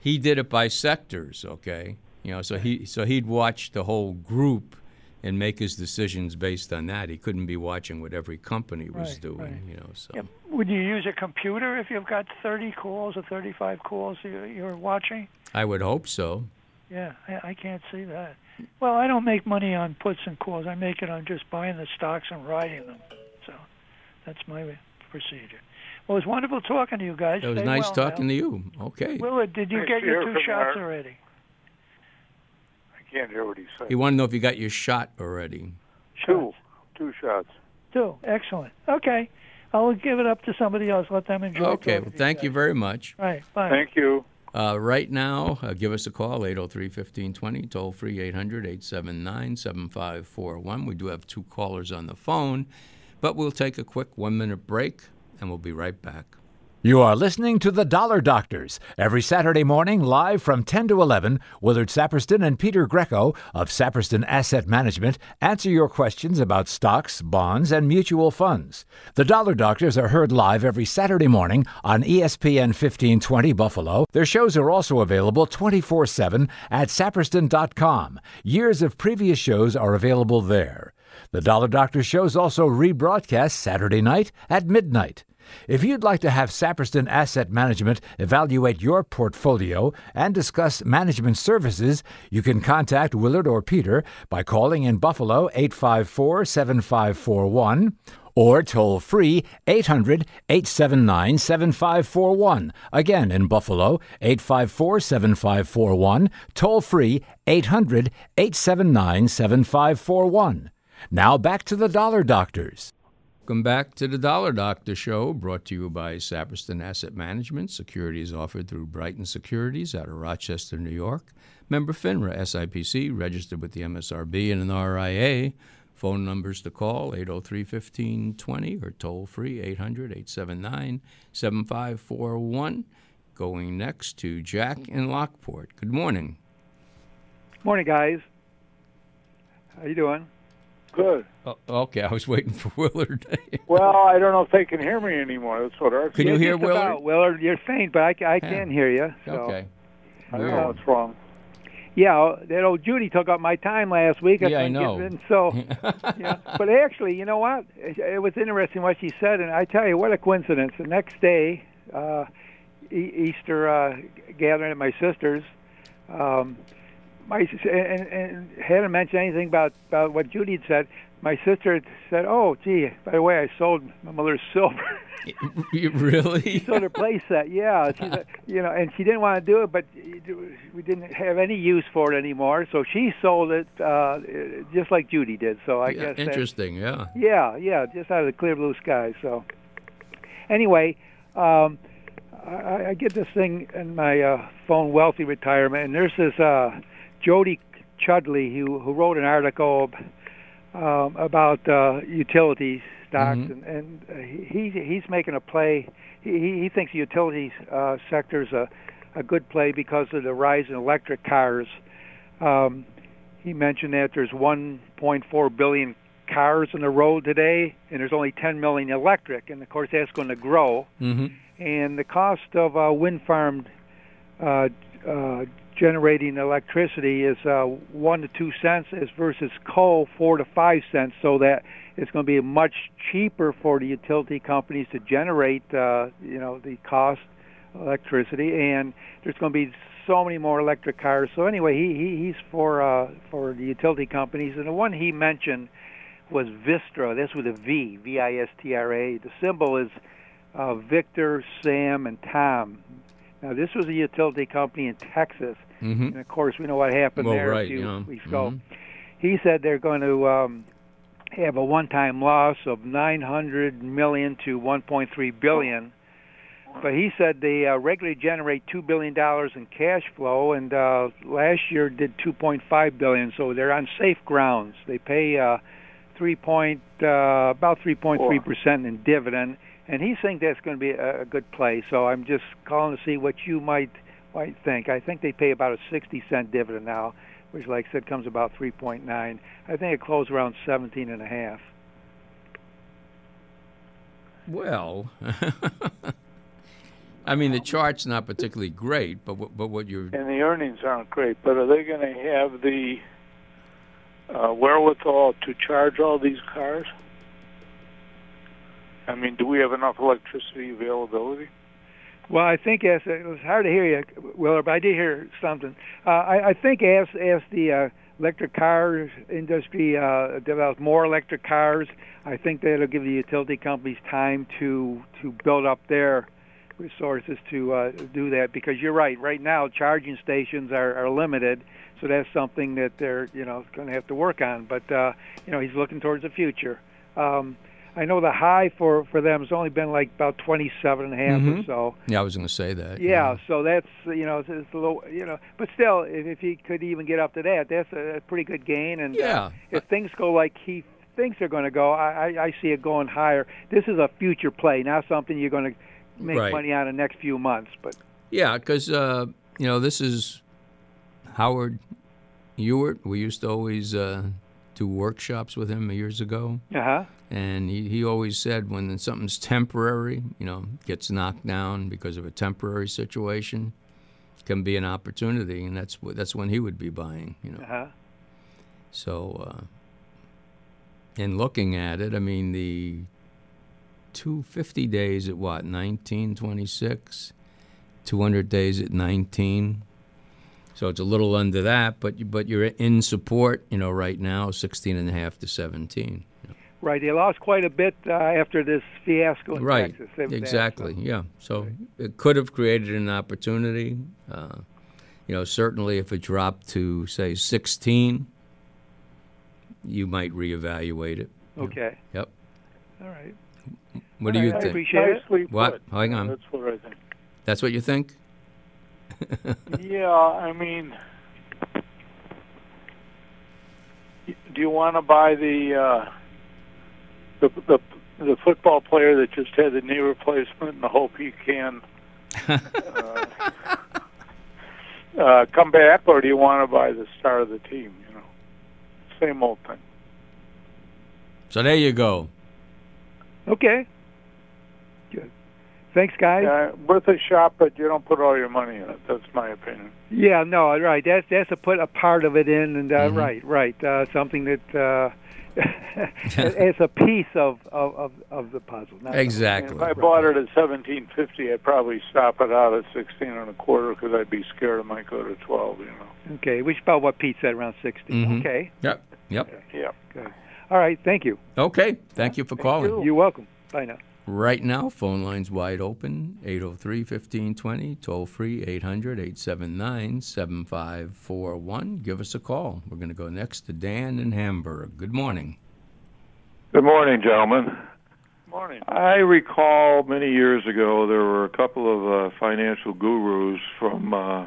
he did it by sectors. Okay, you know, so he so he'd watch the whole group and make his decisions based on that. He couldn't be watching what every company was Right, doing. right. You know, so. Yeah. Would you use a computer if you've got 30 calls or 35 calls you're watching? I would hope so. Yeah, I, I can't see that. Well, I don't make money on puts and calls. I make it on just buying the stocks and riding them. So that's my procedure. Well, it was wonderful talking to you guys. It was Stay nice well talking now. to you. Okay. Willard, did you Nice get your two shots Art. already? I can't hear what he said. He want to know if you got your shot already? Two, two shots. Two. Excellent. Okay. I'll give it up to somebody else. Let them enjoy. It. Okay. Well, thank you guys. very much. Right. Bye. Thank you. Uh, right now, uh, give us a call, 803-1520, toll free 800-879-7541. We do have two callers on the phone, but we'll take a quick one-minute break, and we'll be right back. You are listening to The Dollar Doctors every Saturday morning live from 10 to 11. Willard Saperston and Peter Greco of Saperston Asset Management answer your questions about stocks, bonds, and mutual funds. The Dollar Doctors are heard live every Saturday morning on ESPN 1520 Buffalo. Their shows are also available 24 7 at saperston.com. Years of previous shows are available there. The Dollar Doctor shows also rebroadcast Saturday night at midnight. If you'd like to have Saperston Asset Management evaluate your portfolio and discuss management services, you can contact Willard or Peter by calling in Buffalo 854 7541 or toll free 800 879 7541. Again, in Buffalo, 854 7541, toll free 800 879 7541. Now back to the Dollar Doctors. Welcome back to the Dollar Doctor Show, brought to you by Saperston Asset Management. Securities offered through Brighton Securities out of Rochester, New York. Member FINRA SIPC, registered with the MSRB and an RIA. Phone numbers to call 803 1520 or toll free 800 879 7541. Going next to Jack in Lockport. Good morning. Morning, guys. How you doing? Good. Oh, okay, I was waiting for Willard. Well, I don't know if they can hear me anymore. That's what our. Can you hear Willard? About. Willard, you're faint, but I, I can hear you. So. Okay. I don't know what's wrong. Yeah, that old Judy took up my time last week. Yeah, I know. getting- so, yeah. But actually, you know what? It, it was interesting what she said, and I tell you, what a coincidence. The next day, uh, e- Easter uh, gathering at my sister's, um, my and, and hadn't mentioned anything about about what Judy had said. My sister said, "Oh, gee, by the way, I sold my mother's silver." You really? sold her play set. Yeah, she's a, you know, and she didn't want to do it, but we didn't have any use for it anymore. So she sold it uh, just like Judy did. So I Yeah, guess interesting, yeah. yeah, yeah, just out of the clear blue sky. So anyway, um, I, I get this thing in my uh, phone, Wealthy Retirement, and there's this uh, Jody Chudley who who wrote an article um, about uh, utility stocks, Mhm. and, and uh, he he's making a play. He he he thinks the utilities uh, sector is a a good play because of the rise in electric cars. Um, he mentioned that there's 1.4 billion cars on the road today, and there's only 10 million electric, and of course that's going to grow. Mm-hmm. And the cost of a wind farm uh, uh, generating electricity is uh, one to two cents, as versus coal four to five cents. So that it's going to be much cheaper for the utility companies to generate, uh, you know, the cost electricity, and there's going to be so many more electric cars. So anyway, he, he he's for uh, for the utility companies, and the one he mentioned was Vistra. That's with a V, V-I-S-T-R-A. The symbol is uh, Victor, Sam, and Tom. Now, this was a utility company in Texas, Mm-hmm. and of course, we know what happened Well, there right, a few yeah. weeks ago. Mhm. He said they're going to um, have a one-time loss of 900 million to 1.3 billion. But he said they uh, regularly generate two billion dollars in cash flow, and uh, last year did 2.5 billion. So they're on safe grounds. They pay uh, three point uh, about 3.3 percent in dividend, and he thinks that's going to be a, a good play. So I'm just calling to see what you might might think. I think they pay about a 60 cent dividend now, which, like I said, comes about 3.9. I think it closed around 17 and a half. Well, I mean, the chart's not particularly great, but what, but what you're And the earnings aren't great, but are they going to have the uh, wherewithal to charge all these cars? I mean, do we have enough electricity availability? Well, I think as it was hard to hear you, Willard, but I did hear something. Uh, I, I think as as the uh, electric car industry uh, develops more electric cars, I think that'll give the utility companies time to to build up their resources to uh, do that. Because you're right, right now charging stations are, are limited, so that's something that they're you know going to have to work on. But uh, you know he's looking towards the future. Um, I know the high for for them has only been like about 27 and a half or Mhm. so. yeah, I was going to say that. Yeah, so that's you know it's, it's a little you know, but still, if, if he could even get up to that, that's a, a pretty good gain. And uh, Yeah. if things go like he thinks they're going to go, I, I I see it going higher. This is a future play, not something you're going to make Right. money on in the next few months. But Yeah, because uh, you know this is Howard Ewart. We used to always uh, do workshops with him years ago, uh huh. And he, he always said when something's temporary, you know, gets knocked down because of a temporary situation, can be an opportunity, and that's that's when he would be buying. You know, Uh huh. so uh, in looking at it, I mean the 250 days at what 1926 200 days at 19 so it's a little under that but you, but you're in support you know right now 16 and a half to 17 Right. They lost quite a bit uh, after this fiasco in right Texas. They- they- exactly yeah so it could have created an opportunity uh, you know certainly if it dropped to say 16 you might reevaluate it Okay. yep All right. what do you right, I think appreciate it. What? put. Hang on. That's what I think. that's what you think Yeah, I mean, do you want to buy the uh, the the the football player that just had the knee replacement and the hope he can uh, uh, come back, or do you want to buy the star of the team? You know, same old thing. So there you go. Okay. Good. Thanks, guys. Uh, worth a shot, but you don't put all your money in it. That's my opinion. Yeah, no, right. That's that's to put a part of it in, and uh, Mhm. right, right. Uh, something that uh, it's a piece of, of, of, of the puzzle. Not the- Exactly. If I bought it at seventeen fifty, I'd probably stop it out at sixteen and a quarter because I'd be scared it might go to twelve. You know. Okay, which is about what Pete said, around 60. Mhm. Okay, Yep. Yep. Yep. good. All right, thank you. Okay. Thank you for calling. You're welcome. Bye now. Right now, phone lines wide open 803 1520, toll free 800 879 7541. Give us a call. We're going to go next to Dan in Hamburg. Good morning. Good morning, gentlemen. Good Morning. I recall many years ago there were a couple of uh, financial gurus from uh,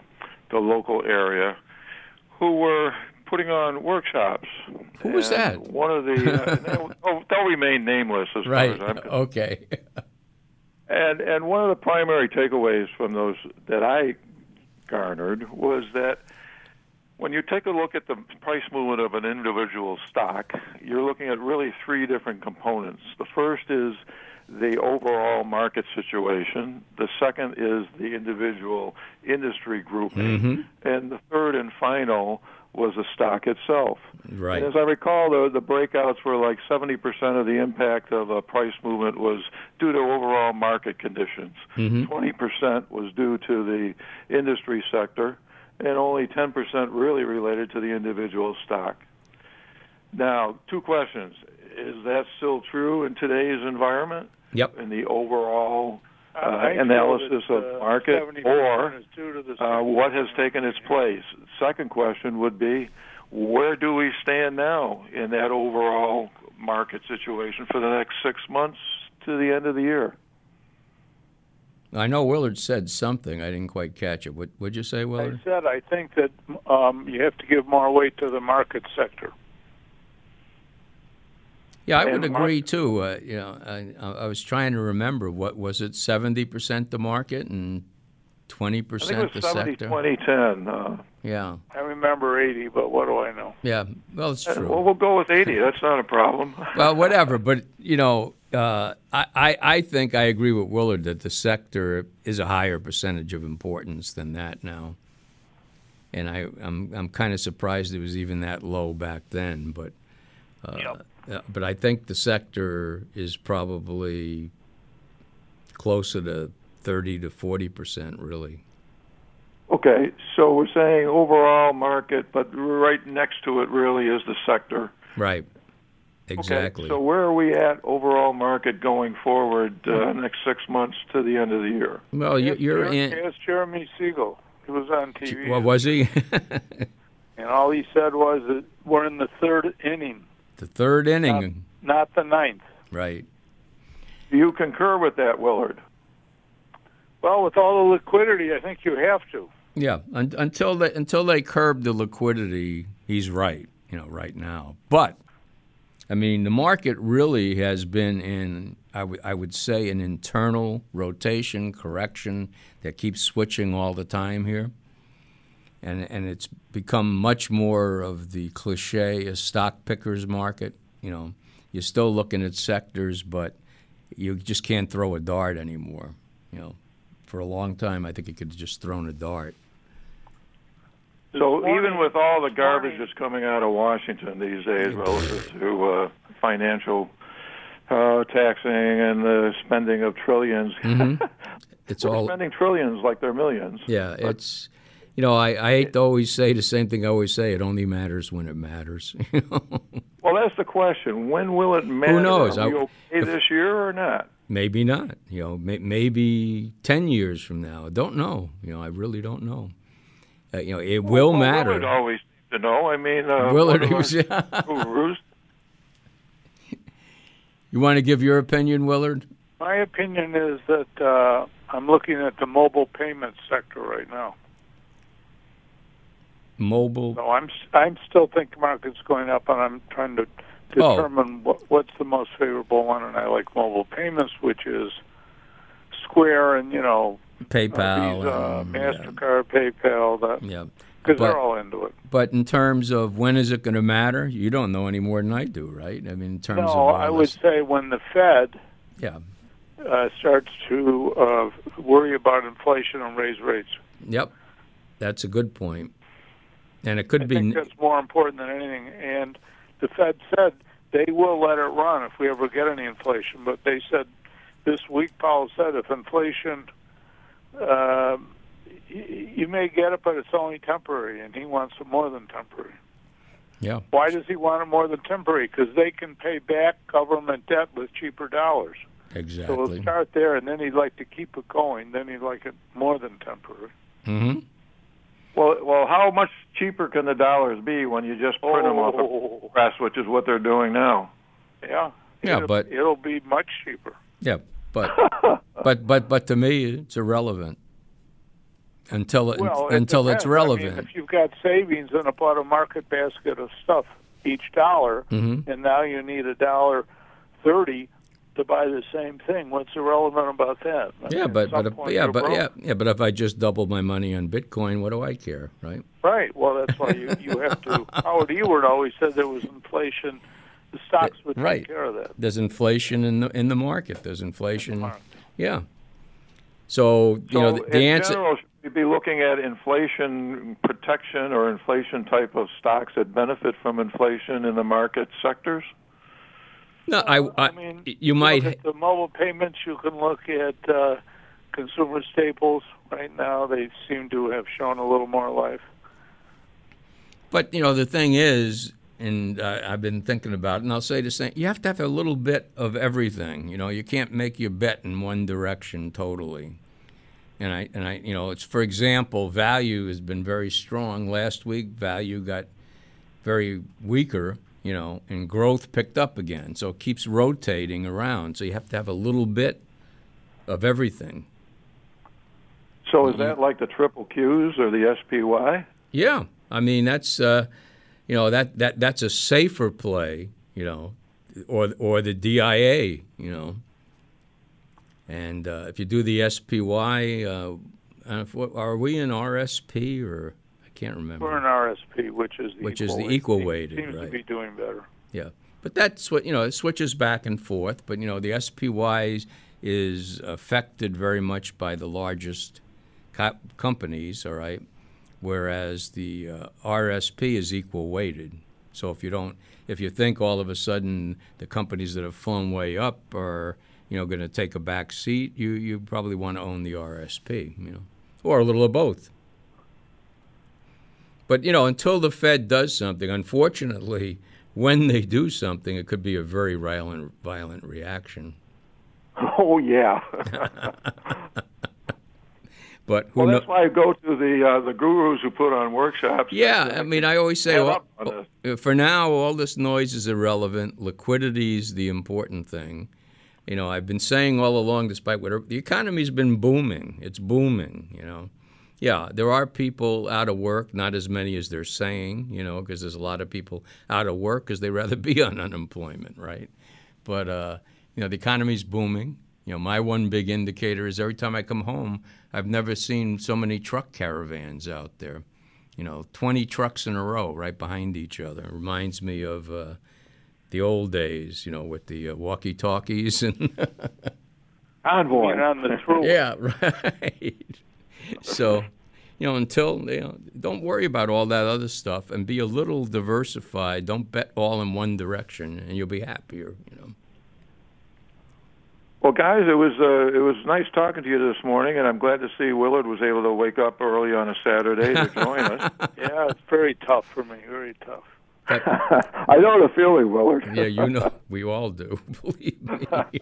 the local area who were putting on workshops. Who was that? One of the uh, they'll, oh, they'll remain nameless as Right. far as I'm concerned. Okay. And and one of the primary takeaways from those that I garnered was that when you take a look at the price movement of an individual stock, you're looking at really three different components. The first is the overall market situation. The second is the individual industry grouping. Mhm. And the third and final was the stock itself. Right. And as I recall, the, the breakouts were like 70% of the impact of a price movement was due to overall market conditions. Mhm. 20% was due to the industry sector, and only 10% really related to the individual stock. Now, two questions. Is that still true in today's environment? Yep. In the overall uh, analysis that, of uh, market, or is due to the uh, what has taken its place? Second question would be, where do we stand now in that overall market situation for the next six months to the end of the year? I know Willard said something. I didn't quite catch it. What would you say, Willard? I Willard? said I think that um, you have to give more weight to the market sector. Yeah, I would agree too. Uh, you know, I, I was trying to remember what was it? Seventy percent the market and twenty percent the was 70, sector. 20, 10. Uh, Yeah, I remember 80, but what do I know? yeah. Well, it's true. well, we'll go with 80. That's not a problem. well, whatever. But you know, uh, I, I I think I agree with Willard that the sector is a higher percentage of importance than that now. And I I'm I'm kind of surprised it was even that low back then. But uh, uh, but I think the sector is probably closer to thirty to forty percent, really. Okay, so we're saying overall market, but right next to it really is the sector. Right. Exactly. Okay, so where are we at overall market going forward uh, next six months to the end of the year? well, you, you're Jer- in. Ask Jeremy Siegel. He was on TV. What was he? And all he said was that we're in the third inning, the third inning. not the ninth. Right. Do you concur with that, Willard? Well, with all the liquidity, I think you have to. Yeah, un- until they until they curb the liquidity, he's right. You know, right now. But I mean, the market really has been in I would I would say an internal rotation correction that keeps switching all the time here, and and it's become much more of the cliche a stock pickers market. You know, you're still looking at sectors, but you just can't throw a dart anymore. You know, for a long time, I think you could have just thrown a dart. So even with all the garbage that's coming out of Washington these days relative to uh, financial uh, taxing and the spending of 10000000000s Mm-hmm. It's all spending trillions like they're millions. Yeah, it's you know I, I hate to always say the same thing I always say. It only matters when it matters. you know? Well, that's the question. When will it matter? Who knows? Are we okay this year or not? maybe not. You know, may, maybe ten years from now. I don't know. You know, I really don't know. Uh, you know, it will Well, matter. Willard always to know. I mean, uh, of was, gurus. you want to give your opinion, Willard? My opinion is that uh, I'm looking at the mobile payment sector right now. Mobile. So I'm I'm still think market's going up, and I'm trying to Oh. determine what, what's the most favorable one. And I like mobile payments, which is Square and you know PayPal. uh, Visa, and, yeah, Mastercard, PayPal, that yeah. because they're all into it. But in terms of when is it going to matter, you don't know any more than I do, right? I mean, in terms No, of all I would this- say when the Fed yeah, uh, starts to uh, worry about inflation and raise rates. yep, that's a good point. And it could I be think that's more important than anything. And the Fed said they will let it run if we ever get any inflation. But they said this week, Powell said, if inflation, uh, y- you may get it, but it's only temporary, and he wants it more than temporary. yeah. Why does he want it more than temporary? Because they can pay back government debt with cheaper dollars. Exactly. So we'll start there, and then he'd like to keep it going. Then he'd like it more than temporary. hmm Well, well, how much cheaper can the dollars be when you just print them off Oh. a press, which is what they're doing now? Yeah. Yeah, it'll, but- it'll be much cheaper. Yeah, but but but but to me, it's irrelevant until it, Well, it until it's depends. I relevant. mean, if you've got savings in a bought a market basket of stuff each dollar, Mhm. and now you need a dollar thirty to buy the same thing, what's irrelevant about that? I yeah, mean, but but uh, if, yeah, but broke. yeah, yeah, but if I just double my money on Bitcoin, what do I care, right? Right. Well, that's why you you have to. Howard Ewart always said there was inflation. The stocks would Right. take care of that. There's inflation in the in the market. There's inflation. market. Yeah. So you So know the, the in answer. general, should we be looking at inflation protection or inflation type of stocks that benefit from inflation in the market sectors? No, I, I, I mean, you might. look at the mobile payments. You can look at uh, consumer staples. Right now, they seem to have shown a little more life. But you know, the thing is, and uh, I've been thinking about it, and I'll say the same. You have to have a little bit of everything. You know, you can't make your bet in one direction totally. And I, and I, you know, it's for example, value has been very strong. Last week, value got very weaker. You know, and growth picked up again. So it keeps rotating around. So you have to have a little bit of everything. So is that like the triple Qs or the SPY? Yeah, I mean that's uh, you know that that that's a safer play, you know, or or the DIA, you know. And uh, if you do the SPY, uh, what- are we in RSP or can't remember. We're in RSP, which is the Which is equal the equal weighted, Seems right. to be doing better. Yeah, but that's what you know. It switches back and forth. But you know, the SPY is affected very much by the largest co- companies. All right, whereas the uh, RSP is equal weighted. So if you don't, if you think all of a sudden the companies that have flown way up are you know going to take a back seat, you you probably want to own the RSP. You know, or a little of both. But you know, until the Fed does something, unfortunately, when they do something, it could be a very violent, violent reaction. Oh yeah. But who well, that's why I go to the uh, the gurus who put on workshops. Yeah, I mean, I always say, well, uh, for now, all this noise is irrelevant. Liquidity is the important thing. You know, I've been saying all along, despite whatever, the economy's been booming. It's booming. You know, yeah, there are people out of work, not as many as they're saying. You know, because there's a lot of people out of work because they'd rather be on unemployment, right? But uh, you know, the economy's booming. You know, my one big indicator is every time I come home, I've never seen so many truck caravans out there. You know, 20 trucks in a row right behind each other. It reminds me of uh, the old days, you know, with the uh, walkie talkies and. Envoy. on the through. Yeah, right. So, you know, until you know, don't worry about all that other stuff and be a little diversified. Don't bet all in one direction, and you'll be happier. You know. Well, guys, it was uh, it was nice talking to you this morning, and I'm glad to see Willard was able to wake up early on a Saturday to join us. Yeah, it's very tough for me. Very tough. I know the feeling, Willard. yeah, you know, we all do. Believe me.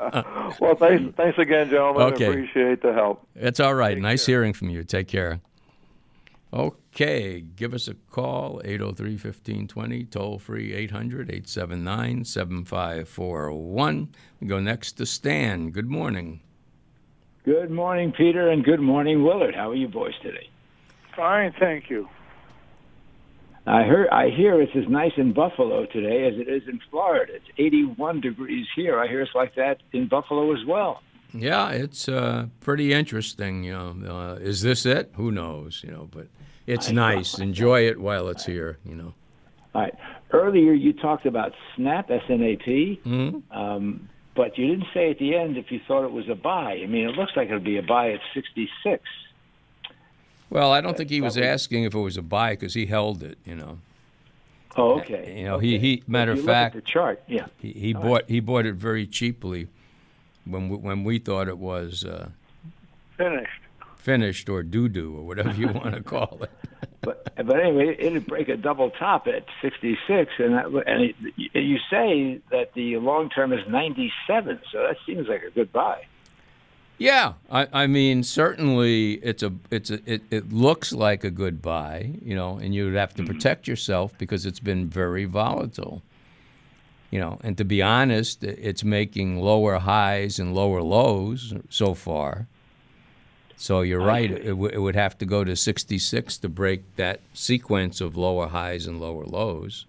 well, thanks, thanks again, gentlemen. Okay. Appreciate the help. It's all right. Take nice care. hearing from you. Take care. Okay, give us a call, 803 1520, toll free 800 879 7541. We go next to Stan. Good morning. Good morning, Peter, and good morning, Willard. How are you boys today? Fine, thank you. I heard, I hear it's as nice in Buffalo today as it is in Florida. It's 81 degrees here. I hear it's like that in Buffalo as well. Yeah, it's uh, pretty interesting. You know, uh, is this it? Who knows? You know, but it's I nice. I Enjoy it while it's here. You know. All right. Earlier, you talked about SNAP, S-N-A-P, Mhm. um, but you didn't say at the end if you thought it was a buy. I mean, it looks like it would be a buy at 66. Well, I don't think he was asking if it was a buy because he held it. You know. Oh, okay. You know, he- Okay. he- matter of you look at fact- the chart, yeah. He, he bought he bought it very cheaply when we, when we thought it was uh, Finished. finished or doo doo or whatever you want to call it. But but anyway, it'd break a double top at 66, and that, and it, you say that the long term is 97, so that seems like a good buy. Yeah, I, I mean certainly it's a it's a it, it looks like a good buy, you know, and you'd have to mm-hmm. protect yourself because it's been very volatile. You know, and to be honest, it's making lower highs and lower lows so far. So you're right; it, w- it would have to go to 66 to break that sequence of lower highs and lower lows,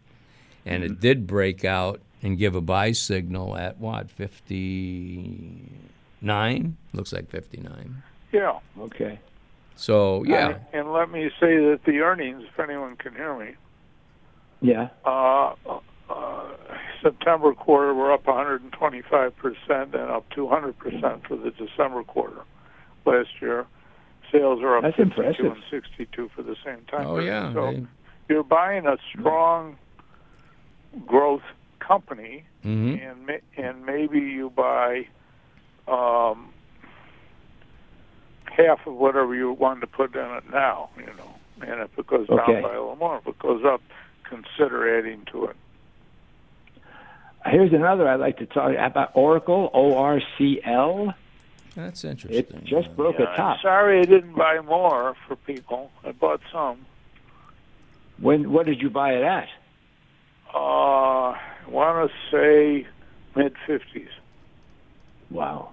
and it mm-hmm. did break out and give a buy signal at what 59 looks like 59 Yeah. Okay. so yeah And, and let me say that the earnings, if anyone can hear me, Yeah. uh, uh, September quarter were up 125 percent and up 200 percent for the December quarter. Last year, sales are up That's 52 impressive. and 62 for the same time. oh yeah So they- you're buying a strong growth company, mhm. and and maybe you buy um, half of whatever you wanted to put in it now. You know, and if it goes down by a little more, if it goes up, consider adding to it. Here's another I'd like to talk about Oracle, O R C L. that's interesting It just broke Yeah, a top. I'm sorry I didn't buy more for people. I bought some. When what did you buy it at? Uh, I want to say mid 50s Wow.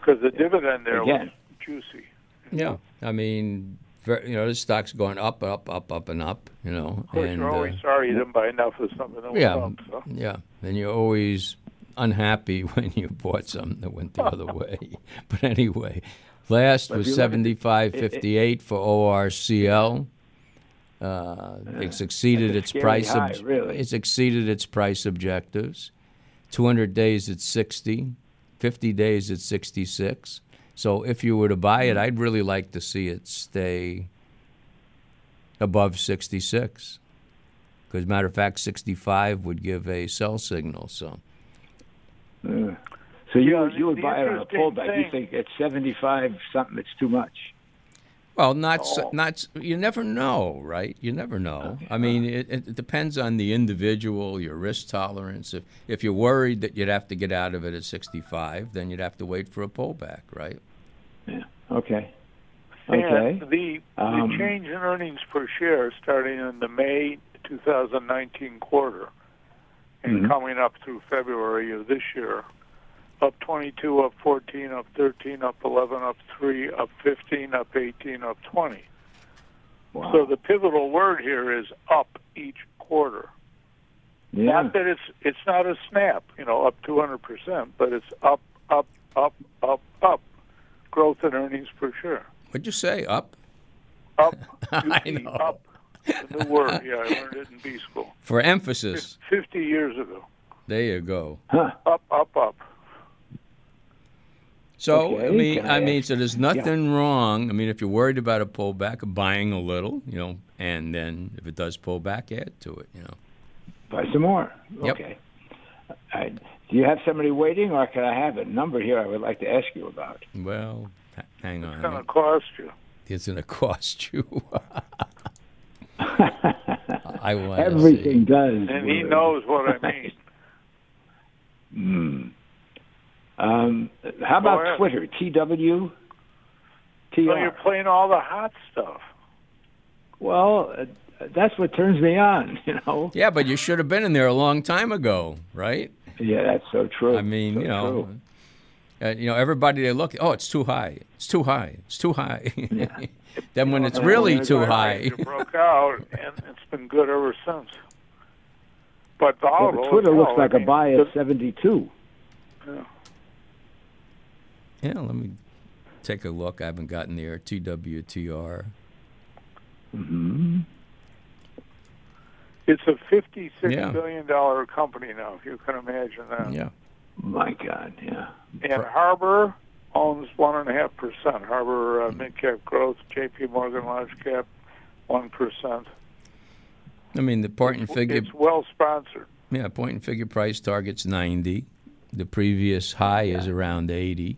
Because the dividend there Again. was juicy. yeah i mean ver- you know the stock's going up up up up and up you know Of course, and you're always uh, sorry you didn't buy enough of something that yeah went up. So. yeah and you're always unhappy when you bought something that went the other way but anyway last But was you look at- 75.58 for orcl uh, it's exceeded its price. high, really. It's exceeded its price objectives. 200 days at 60, 50 days at 66. So if you were to buy it, I'd really like to see it stay above 66. Because matter of fact, 65 would give a sell signal. So Uh, so you Yeah, you would buy it on a interesting pullback. You think at 75 something it's too much. Well, not s Oh. not you never know, right? You never know. I mean, it, it depends on the individual, your risk tolerance. If if you're worried that you'd have to get out of it at 65, then you'd have to wait for a pullback, right? Yeah. Okay. Okay. And the, the Um, change in earnings per share starting in the May 2019 quarter and Mhm. coming up through February of this year, up 22, up 14, up 13, up 11, up 3, up 15, up 18, up 20. Wow. So the pivotal word here is up each quarter. Yeah. Not that it's it's not a snap, you know, up 200 percent, but it's up, up, up, up, up. Growth in earnings per share. What'd you say? Up? Up. I UP, know. Up. The new word. Yeah, I learned it in B school. For emphasis. 50 years ago. There you go. Huh. Up, up, up. So I mean, I, I mean, so there's nothing wrong. I mean, if you're worried about a pullback, buying a little, you know, and then if it does pull back, add to it. You know. Buy some more. Yep. Okay. All right. Do you have somebody waiting, or can I have a number here I would like to ask you about? Well, h- hang on. It's going to cost you. It's going to cost you. I want Everything does. And he knows what I mean. Hmm. Um, how about ahead. Twitter? TW? TR? So you're playing all the hot stuff. Well, uh, that's what turns me on, you know. Yeah, but you should have been in there a long time ago, right? Yeah, that's so true. I mean, So you know, true. uh, you know, everybody they look, oh, it's too high, it's too high, it's too high. then when it's really when too high, It broke out, and it's been good ever since. But Yeah, volatile. but Twitter looks like I a mean, buy at 72. yeah, let me take a look. I haven't gotten there. TWTR. Mm-hmm. It's a fifty-six Yeah. billion dollar company now, if you can imagine that. Yeah. My God, yeah. And Harbor owns one and a half percent. Harbor uh, mid cap growth, J.P. Morgan large cap, one percent. I mean, the point and figure, It's well sponsored. yeah, point and figure price target's 90. The previous high is around 80,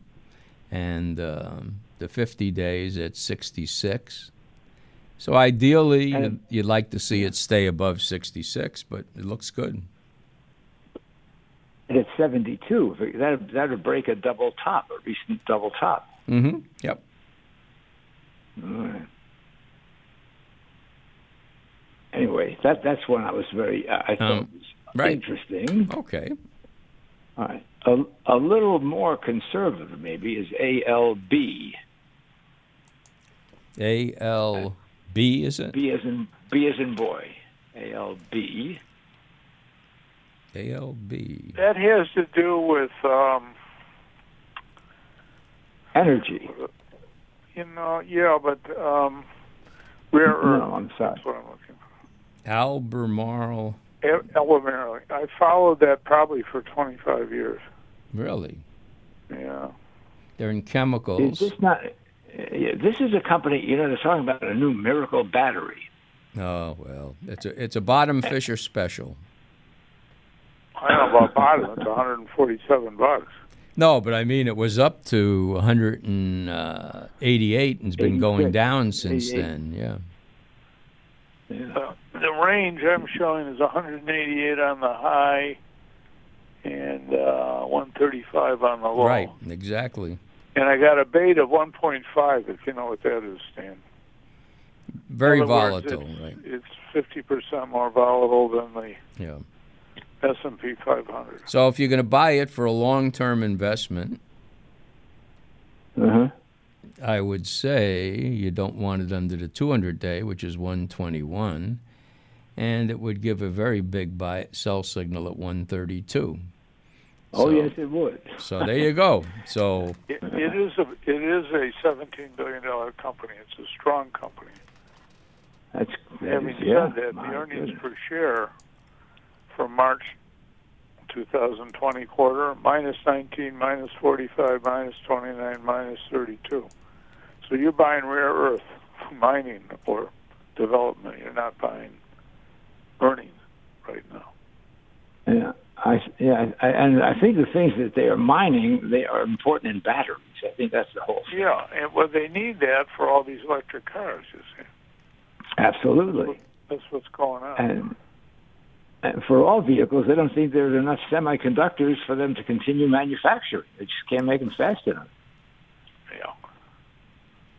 and um, the 50 days at 66. So ideally, you'd, you'd like to see it stay above 66, but it looks good. And it's 72. That that would break a double top, a recent double top. Mm-hmm. Yep. All right. Anyway, that that's one I was very uh, I thought Um, was right. interesting. Okay. All right, a, a little more conservative maybe is ALB. A L B is it? B as in B as in boy. ALB. A L B. That has to do with, um, Energy. you know, yeah, but um, rare earth. No, I'm sorry. That's what I'm looking for. Albemarle. E- Elementary. I followed that probably for 25 years. Really? Yeah. They're in chemicals. Is chemicals. this not? Yeah, this is a company. You know, they're talking about a new miracle battery. Oh well, it's a it's a bottom fisher special. I don't know about bottom. It's 147 bucks. No, but I mean it was up to 188 uh, and it's been going down since 88. then. Yeah. Yeah. Uh, the range I'm showing is 188 on the high and uh, 135 on the low. Right. Exactly. And I got a beta of 1.5, if you know what that is, Stan. Very In other words, volatile. Right. it's, It's 50% more volatile than the Yeah. S&P 500. So if you're going to buy it for a long-term investment, Uh-huh. I would say you don't want it under the 200 day, which is 121, and it would give a very big buy sell signal at 132. Oh So- yes, it would. So there you go. So It, it is a it is a 17 billion dollar company. It's a strong company. That's, that Having is- yeah, said that, the earnings goodness. per share for March 2020 quarter minus 19, minus 45, minus 29, minus 32. So you're buying rare earth mining or development. You're not buying earnings right now. Yeah, I yeah, I, and I think the things that they are mining, they are important in batteries. I think that's the whole. Thing. Yeah, and well, they need that for all these electric cars. You see, Absolutely, that's what's going on. and, for all vehicles, they don't think there's enough semiconductors for them to continue manufacturing. They just can't make them fast enough. yeah.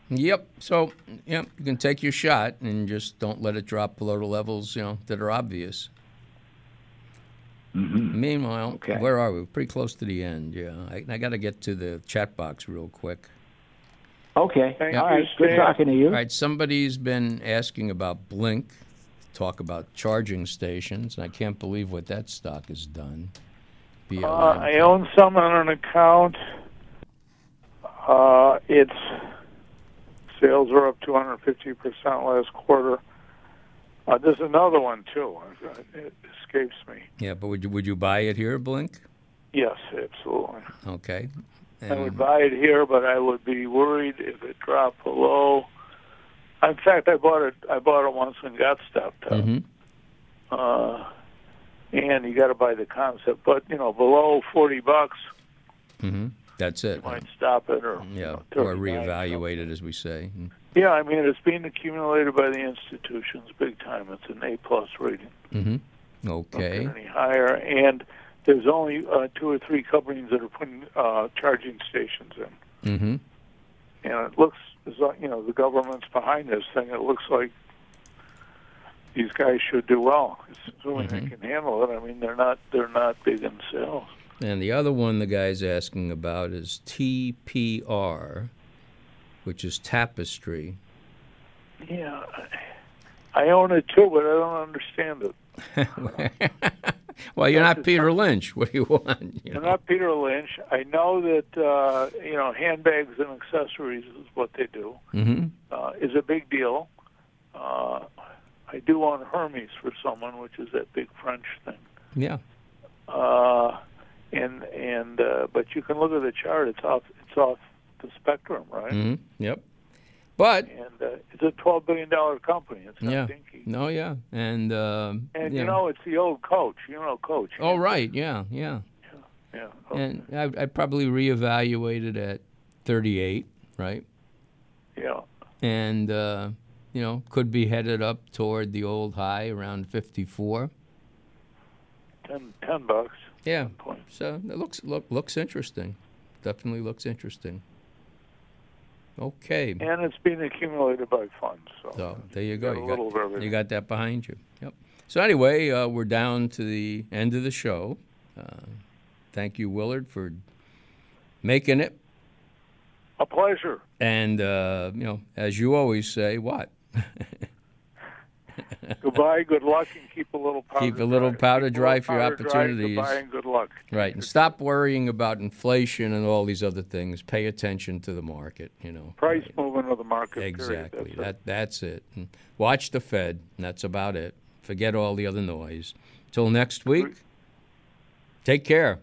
Yep. So, yep, you can take your shot and just don't let it drop below the levels, you know, that are obvious. Mm-hmm. Meanwhile, Okay. where are we? We're pretty close to the end. Yeah, I, I got to get to the chat box real quick. Okay, Thank all you. Good talking to you. All right, somebody's been asking about Blink, talk about charging stations. And I can't believe what that stock has done. Uh, I own some on an account. Uh, its sales were up 250 percent last quarter. Uh, there's another one too. It escapes me. Yeah, but would you would you buy it here, Blink? Yes, absolutely. Okay. I would buy it here, but I would be worried if it dropped below. In fact, I bought it. I bought it once and got stopped up. hmm Uh, and you got to buy the concept, but you know, below forty bucks, hmm That's it. you might stop it or Yeah, you know, or reevaluate it, as we say. Mm. Yeah, I mean, it's being accumulated by the institutions big time. It's an A plus rating. Mm-hmm. Okay. any higher, and there's only uh, two or three companies that are putting uh, charging stations in, Mm-hmm. and it looks as you know the government's behind this thing. It looks like these guys should do well, assuming Mm-hmm. they can handle it. I mean, they're not they're not big in sales. And the other one the guy's asking about is TPR, which is Tapestry. Yeah, I, I own it too, but I don't understand it. well, you're not Peter Lynch. What do you want? You I'm not Peter Lynch. I know that uh, you know handbags and accessories is what they do. Mhm. Uh, is a big deal. Uh, I do own Hermes for someone, which is that big French thing. Yeah. Uh, and and uh, but you can look at the chart. It's off. It's off the spectrum, right? hmm Yep. But And uh, it's a twelve billion dollar company. It's not yeah, dinky. no, yeah, and uh, And yeah. you know, it's the old coach. You know, coach. Oh right, yeah, yeah. Yeah. And I'd, I'd probably reevaluate it at 38, right? Yeah. And uh, you know, could be headed up toward the old high around 54. Ten, ten bucks. Yeah. So it looks look looks interesting. Definitely looks interesting. Okay. And it's being accumulated by funds. So, So there you go. You got, you got that behind you. Yep. So anyway, uh, we're down to the end of the show. Uh, thank you, Willard, for making it. a pleasure. And uh, you know, as you always say, what? Goodbye. Good luck, and keep a little powder. Keep a little dry. powder dry for your powder dry. opportunities. Goodbye and good luck. Right, and stop worrying about inflation and all these other things. Pay attention to the market. You know. Price movement of the market. period. Exactly. That's it. That that's it. And watch the Fed. And that's about it. Forget all the other noise. Till next week. Take care.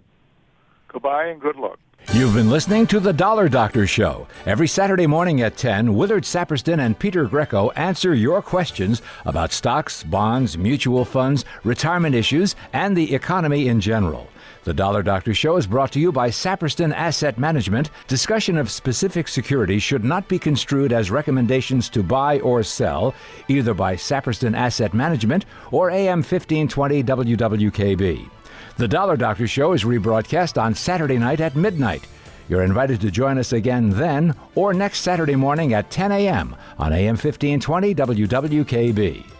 Goodbye and good luck. You've been listening to The Dollar Doctor Show. Every Saturday morning at 10, Willard Saperston and Peter Greco answer your questions about stocks, bonds, mutual funds, retirement issues, and the economy in general. The Dollar Doctor Show is brought to you by Saperston Asset Management. Discussion of specific securities should not be construed as recommendations to buy or sell, either by Saperston Asset Management or AM 1520 WWKB. The Dollar Doctor Show is rebroadcast on Saturday night at midnight. You're invited to join us again then or next Saturday morning at 10 a.m. on AM 1520 WWKB.